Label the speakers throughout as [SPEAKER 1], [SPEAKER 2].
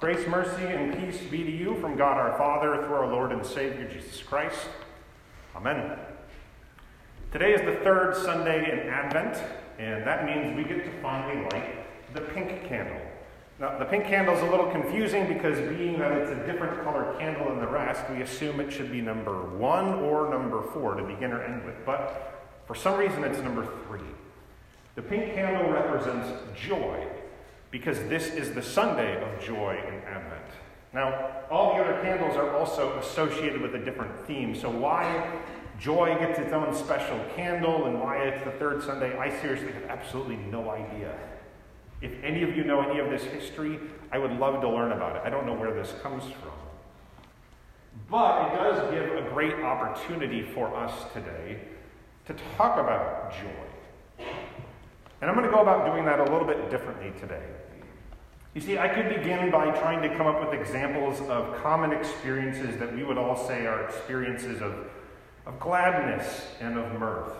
[SPEAKER 1] Grace, mercy, and peace be to you from God our Father through our Lord and Savior Jesus Christ. Amen. Today is the third Sunday in Advent, and that means we get to finally light the pink candle. Now, the pink candle is a little confusing because, being that it's a different color candle than the rest, we assume it should be number one or number four to begin or end with. But for some reason, it's number three. The pink candle represents joy because this is the Sunday of joy in Advent. Now, all the other candles are also associated with a different theme. So, why joy gets its own special candle and why it's the third Sunday, I seriously have absolutely no idea. If any of you know any of this history, I would love to learn about it. I don't know where this comes from. But it does give a great opportunity for us today to talk about joy. And I'm going to go about doing that a little bit differently today. You see, I could begin by trying to come up with examples of common experiences that we would all say are experiences of, of gladness and of mirth.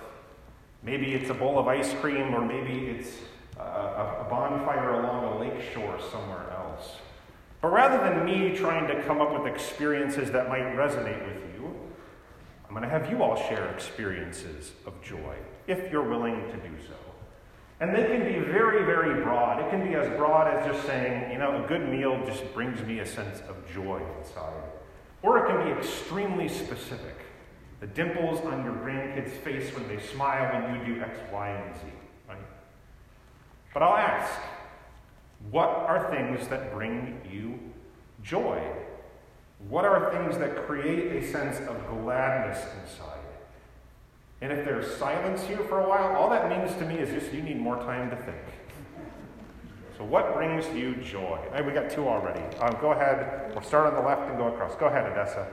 [SPEAKER 1] Maybe it's a bowl of ice cream, or maybe it's a, a bonfire along a lake shore somewhere else. But rather than me trying to come up with experiences that might resonate with you, I'm going to have you all share experiences of joy, if you're willing to do so. And they can be very, very broad. It can be as broad as just saying, you know, a good meal just brings me a sense of joy inside. Or it can be extremely specific. The dimples on your grandkid's face when they smile when you do X, Y, and Z. But I'll ask what are things that bring you joy? What are things that create a sense of gladness inside? And if there's silence here for a while, all that means to me is just you need more time to think. So, what brings you joy? Right, we got two already. Um, go ahead. We'll start on the left and go across. Go ahead, Odessa.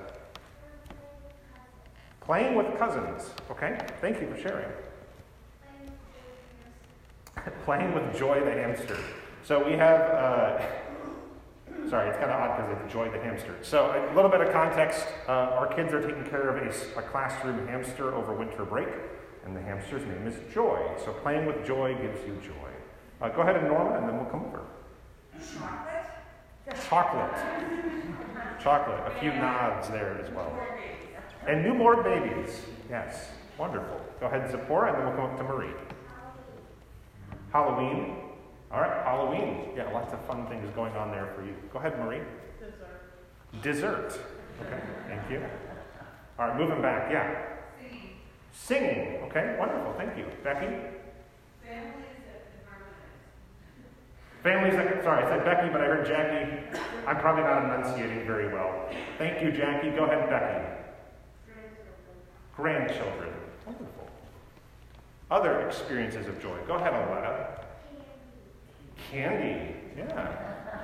[SPEAKER 1] Playing with cousins. Okay, thank you for sharing. playing with Joy the hamster. So we have, uh, sorry, it's kind of odd because it's Joy the hamster. So a little bit of context uh, our kids are taking care of a, a, classroom hamster over winter break, and the hamster's name is Joy. So playing with Joy gives you joy. Uh, go ahead and Norma, and then we'll come over.
[SPEAKER 2] Chocolate?
[SPEAKER 1] Chocolate. Chocolate. A few nods there as well. And newborn babies. Yes. Wonderful. Go ahead, Zipporah, and then we'll come up to Marie. Halloween. All right, Halloween. Yeah, lots of fun things going on there for you. Go ahead, Marie.
[SPEAKER 2] Dessert.
[SPEAKER 1] Dessert. Okay, thank you. All right, moving back. Yeah.
[SPEAKER 2] Singing.
[SPEAKER 1] Singing. Okay, wonderful. Thank you. Becky?
[SPEAKER 2] Families that harmonize.
[SPEAKER 1] Families that, sorry, I said Becky, but I heard Jackie. I'm probably not enunciating very well. Thank you, Jackie. Go ahead, Becky.
[SPEAKER 2] Grandchildren.
[SPEAKER 1] Grandchildren. Wonderful. Other experiences of joy. Go ahead, Aletta. Candy. Yeah.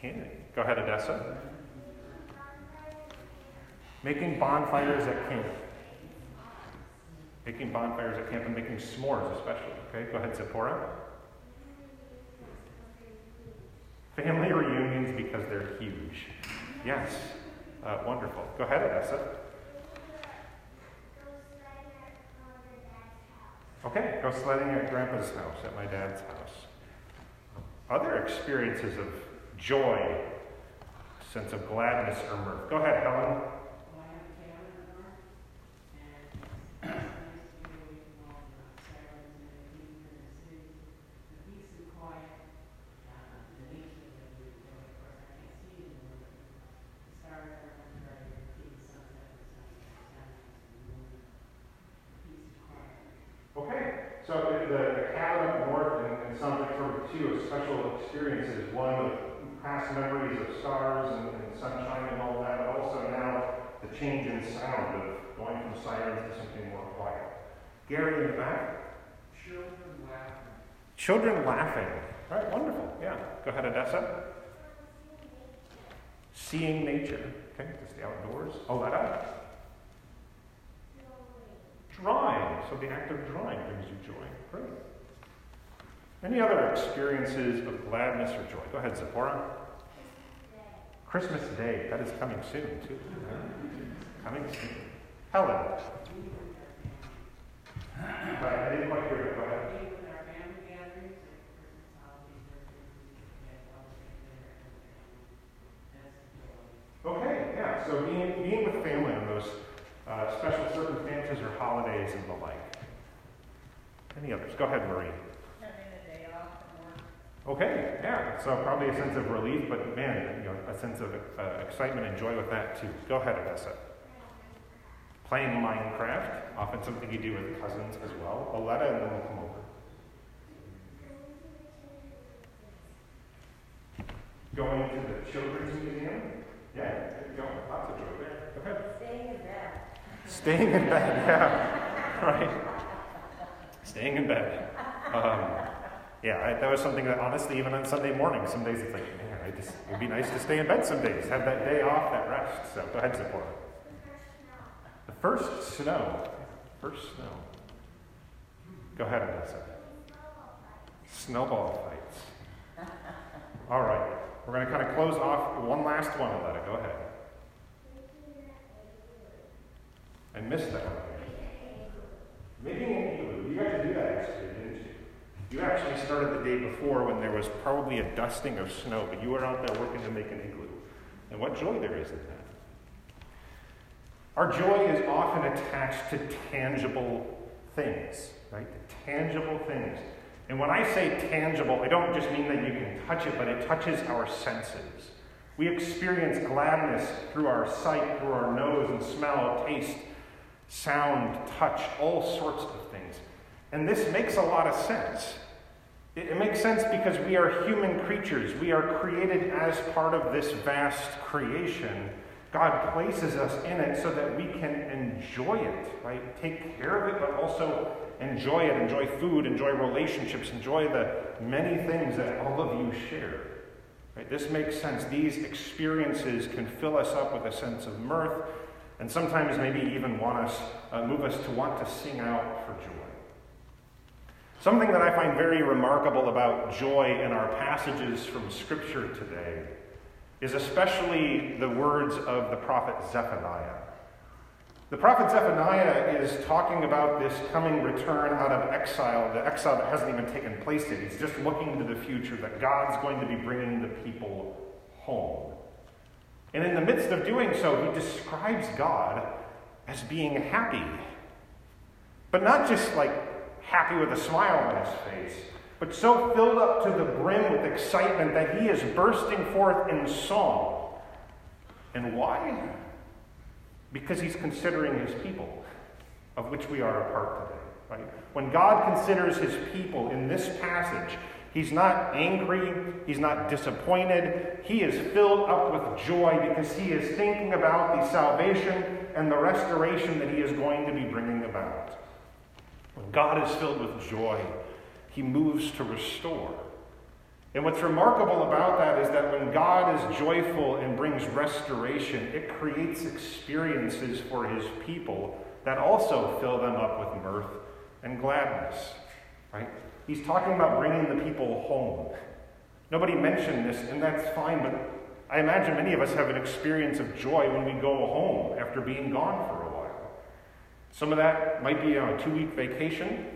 [SPEAKER 1] Candy. Go ahead, Odessa. Making bonfires at camp. Making bonfires at camp and making s'mores, especially. Okay, go ahead, Zipporah. Family reunions because they're huge. Yes, uh, wonderful. Go ahead, Odessa. Okay, go sledding at Grandpa's house, at my dad's house. Other experiences of joy, sense of gladness or mirth. Go ahead, Helen. Okay, so the, the cabin up north and, and sounds like sort of two of special experiences. One with past stars and, and sunshine and all that, but also now the change in sound of going from sirens to something more quiet. Gary in the back.
[SPEAKER 2] Children laughing.
[SPEAKER 1] Children laughing. All right, wonderful. Yeah. Go ahead, Odessa. Seeing nature. Okay, just the outdoors. Oh, Aletta. Drawing. So the act of drawing brings you joy. Great. Any other experiences of gladness or joy? Go ahead, Zipporah. Christmas Day, that is coming soon, too. Coming soon. Helen. I didn't quite hear it. Go ahead. Okay, yeah, so being, being with family on those uh, special circumstances or holidays and the like. Any others? Go ahead, Marie. Okay, yeah. So probably a sense of relief, but man, you know, a sense of uh, excitement and joy with that too. Go ahead, Odessa. Playing Minecraft, often something you do with cousins as well. Aletta, and then we'll come over. Going to the Children's Museum. Yeah, go. Lots of joy there. Go ahead.
[SPEAKER 2] Staying in bed.
[SPEAKER 1] Staying in bed, yeah. Right. Staying in bed. Um, yeah, I, that was something that honestly, even on Sunday morning, some days it's like, man, I just, it'd be nice to stay in bed some days, have that day off, that rest. So go ahead, Zipporah. The first snow. First snow. Go ahead, Odessa. Snowball fights. All right. We're going to kind of close off one last one, Aletta. Go ahead. I missed that one. Igloo. You to do that? You actually started the day before when there was probably a dusting of snow, but you were out there working to make an igloo. And what joy there is in that. Our joy is often attached to tangible things, right? To tangible things. And when I say tangible, I don't just mean that you can touch it, but it touches our senses. We experience gladness through our sight, through our nose and smell, taste, sound, touch, all sorts of things. And this makes a lot of sense. It, makes sense because we are human creatures. We are created as part of this vast creation. God places us in it so that we can enjoy it, right? Take care of it, but also enjoy it, enjoy food, enjoy relationships, enjoy the many things that all of you share. Right? This makes sense. These experiences can fill us up with a sense of mirth, and sometimes maybe even want us, uh, move us to want to sing out for joy. Something that I find very remarkable about joy in our passages from Scripture today is especially the words of the prophet Zephaniah. The prophet Zephaniah is talking about this coming return out of exile, the exile that hasn't even taken place yet. He's just looking into the future, that God's going to be bringing the people home. And in the midst of doing so, he describes God as being happy. But not just like happy with a smile on his face, but so filled up to the brim with excitement that he is bursting forth in song. And why? Because he's considering his people, of which we are a part today. Right? When God considers his people in this passage, he's not angry, he's not disappointed, he is filled up with joy because he is thinking about the salvation and the restoration that he is going to be bringing about. When God is filled with joy, he moves to restore. And what's remarkable about that is that when God is joyful and brings restoration, it creates experiences for his people that also fill them up with mirth and gladness. Right? He's talking about bringing the people home. Nobody mentioned this, and that's fine, but I imagine many of us have an experience of joy when we go home after being gone for a while. Some of that might be on a two week vacation.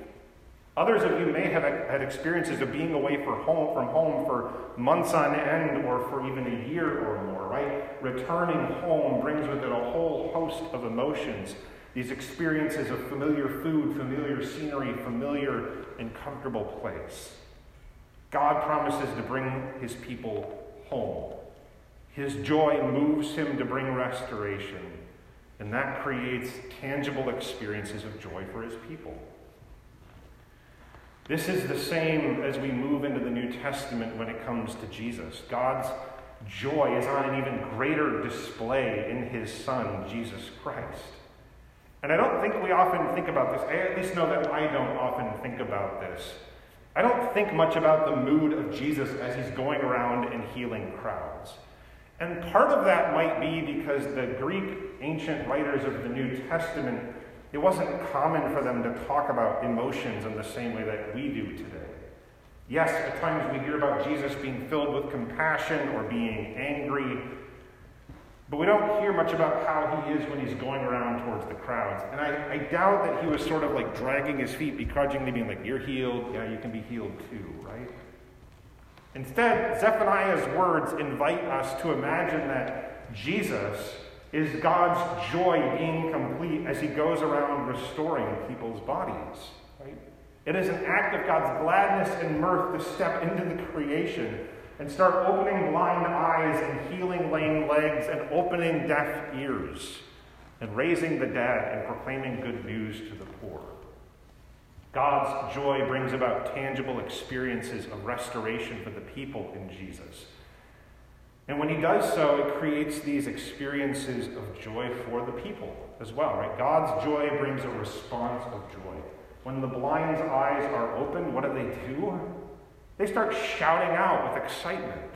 [SPEAKER 1] Others of you may have had experiences of being away for home, from home for months on end or for even a year or more, right? Returning home brings with it a whole host of emotions. These experiences of familiar food, familiar scenery, familiar and comfortable place. God promises to bring his people home. His joy moves him to bring restoration, and that creates tangible experiences of joy for his people. This is the same as we move into the New Testament when it comes to Jesus. God's joy is on an even greater display in his Son, Jesus Christ. And I don't think we often think about this. I at least know that I don't often think about this. I don't think much about the mood of Jesus as he's going around and healing crowds. And part of that might be because the Greek ancient writers of the New Testament it wasn't common for them to talk about emotions in the same way that we do today. Yes, at times we hear about Jesus being filled with compassion or being angry, but we don't hear much about how he is when he's going around towards the crowds. And I, I doubt that he was sort of like dragging his feet, begrudgingly being like, You're healed, yeah, you can be healed too, right? Instead, Zephaniah's words invite us to imagine that Jesus is God's joy being complete as he goes around restoring people's bodies. Right? It is an act of God's gladness and mirth to step into the creation and start opening blind eyes and healing lame legs and opening deaf ears and raising the dead and proclaiming good news to the poor. God's joy brings about tangible experiences of restoration for the people in Jesus. And when he does so, it creates these experiences of joy for the people as well, right? God's joy brings a response of joy. When the blind's eyes are open, what do they do? They start shouting out with excitement.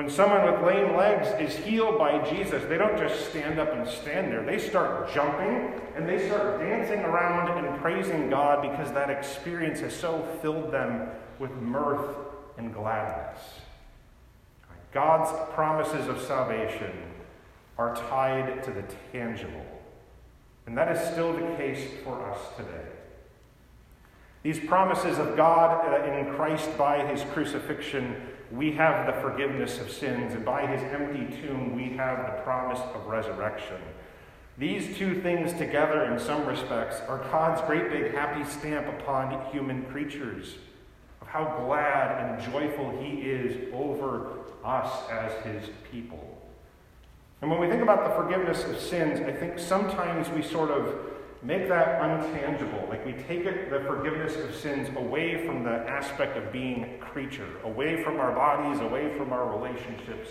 [SPEAKER 1] When someone with lame legs is healed by Jesus, they don't just stand up and stand there. They start jumping and they start dancing around and praising God because that experience has so filled them with mirth and gladness. God's promises of salvation are tied to the tangible. And that is still the case for us today. These promises of God uh, in Christ by his crucifixion, we have the forgiveness of sins, and by his empty tomb, we have the promise of resurrection. These two things together, in some respects, are God's great big happy stamp upon human creatures of how glad and joyful he is over us as his people. And when we think about the forgiveness of sins, I think sometimes we sort of make that untangible. Like we take it, the forgiveness of sins away from the aspect of being a creature, away from our bodies, away from our relationships,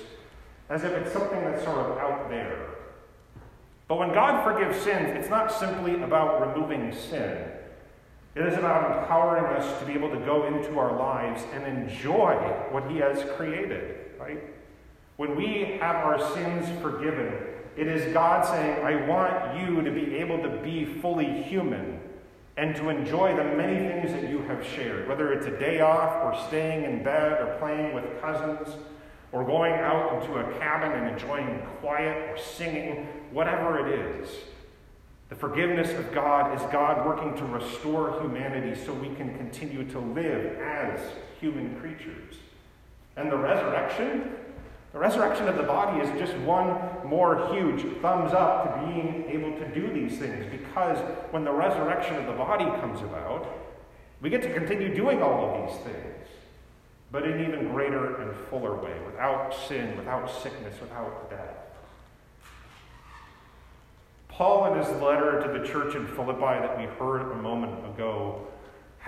[SPEAKER 1] as if it's something that's sort of out there. But when God forgives sins, it's not simply about removing sin. It is about empowering us to be able to go into our lives and enjoy what He has created, right? When we have our sins forgiven, it is God saying, I want you to be able to be fully human and to enjoy the many things that you have shared, whether it's a day off or staying in bed or playing with cousins or going out into a cabin and enjoying quiet or singing, whatever it is. The forgiveness of God is God working to restore humanity so we can continue to live as human creatures. And the resurrection the resurrection of the body is just one more huge thumbs up to being able to do these things because when the resurrection of the body comes about, we get to continue doing all of these things, but in even greater and fuller way, without sin, without sickness, without death. Paul, in his letter to the church in Philippi that we heard a moment ago,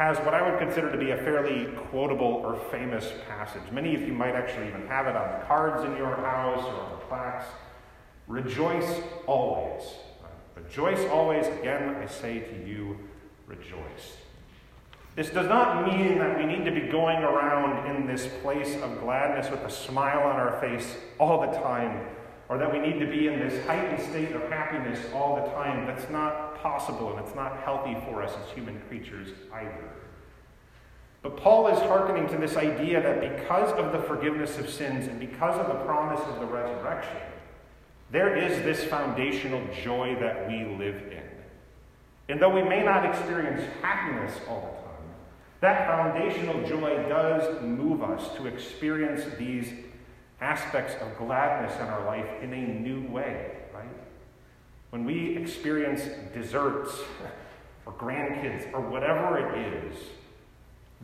[SPEAKER 1] has what I would consider to be a fairly quotable or famous passage. Many of you might actually even have it on the cards in your house or on the plaques. Rejoice always. Rejoice always. Again, I say to you, rejoice. This does not mean that we need to be going around in this place of gladness with a smile on our face all the time, or that we need to be in this heightened state of happiness all the time. That's not possible, and it's not healthy for us as human creatures either. But Paul is hearkening to this idea that because of the forgiveness of sins and because of the promise of the resurrection, there is this foundational joy that we live in. And though we may not experience happiness all the time, that foundational joy does move us to experience these aspects of gladness in our life in a new way, right? When we experience desserts or grandkids or whatever it is,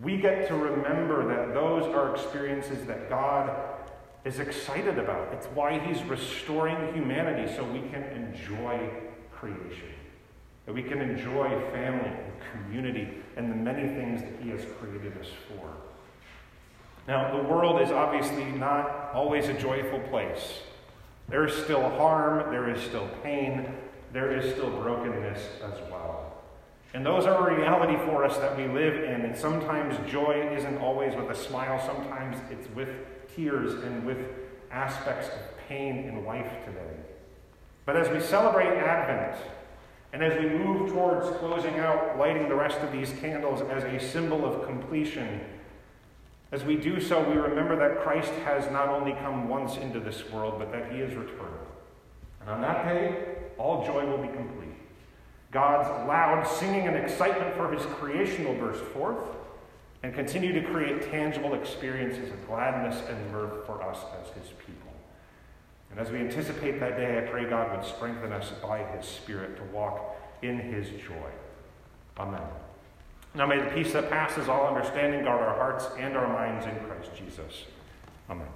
[SPEAKER 1] we get to remember that those are experiences that God is excited about. It's why He's restoring humanity so we can enjoy creation, that we can enjoy family and community and the many things that He has created us for. Now, the world is obviously not always a joyful place. There is still harm, there is still pain, there is still brokenness as well. And those are a reality for us that we live in. And sometimes joy isn't always with a smile, sometimes it's with tears and with aspects of pain in life today. But as we celebrate Advent, and as we move towards closing out, lighting the rest of these candles as a symbol of completion, as we do so, we remember that Christ has not only come once into this world, but that he is returned. And on that day, all joy will be complete. God's loud singing and excitement for his creation will burst forth and continue to create tangible experiences of gladness and mirth for us as his people. And as we anticipate that day, I pray God would strengthen us by his Spirit to walk in his joy. Amen. Now may the peace that passes all understanding guard our hearts and our minds in Christ Jesus. Amen.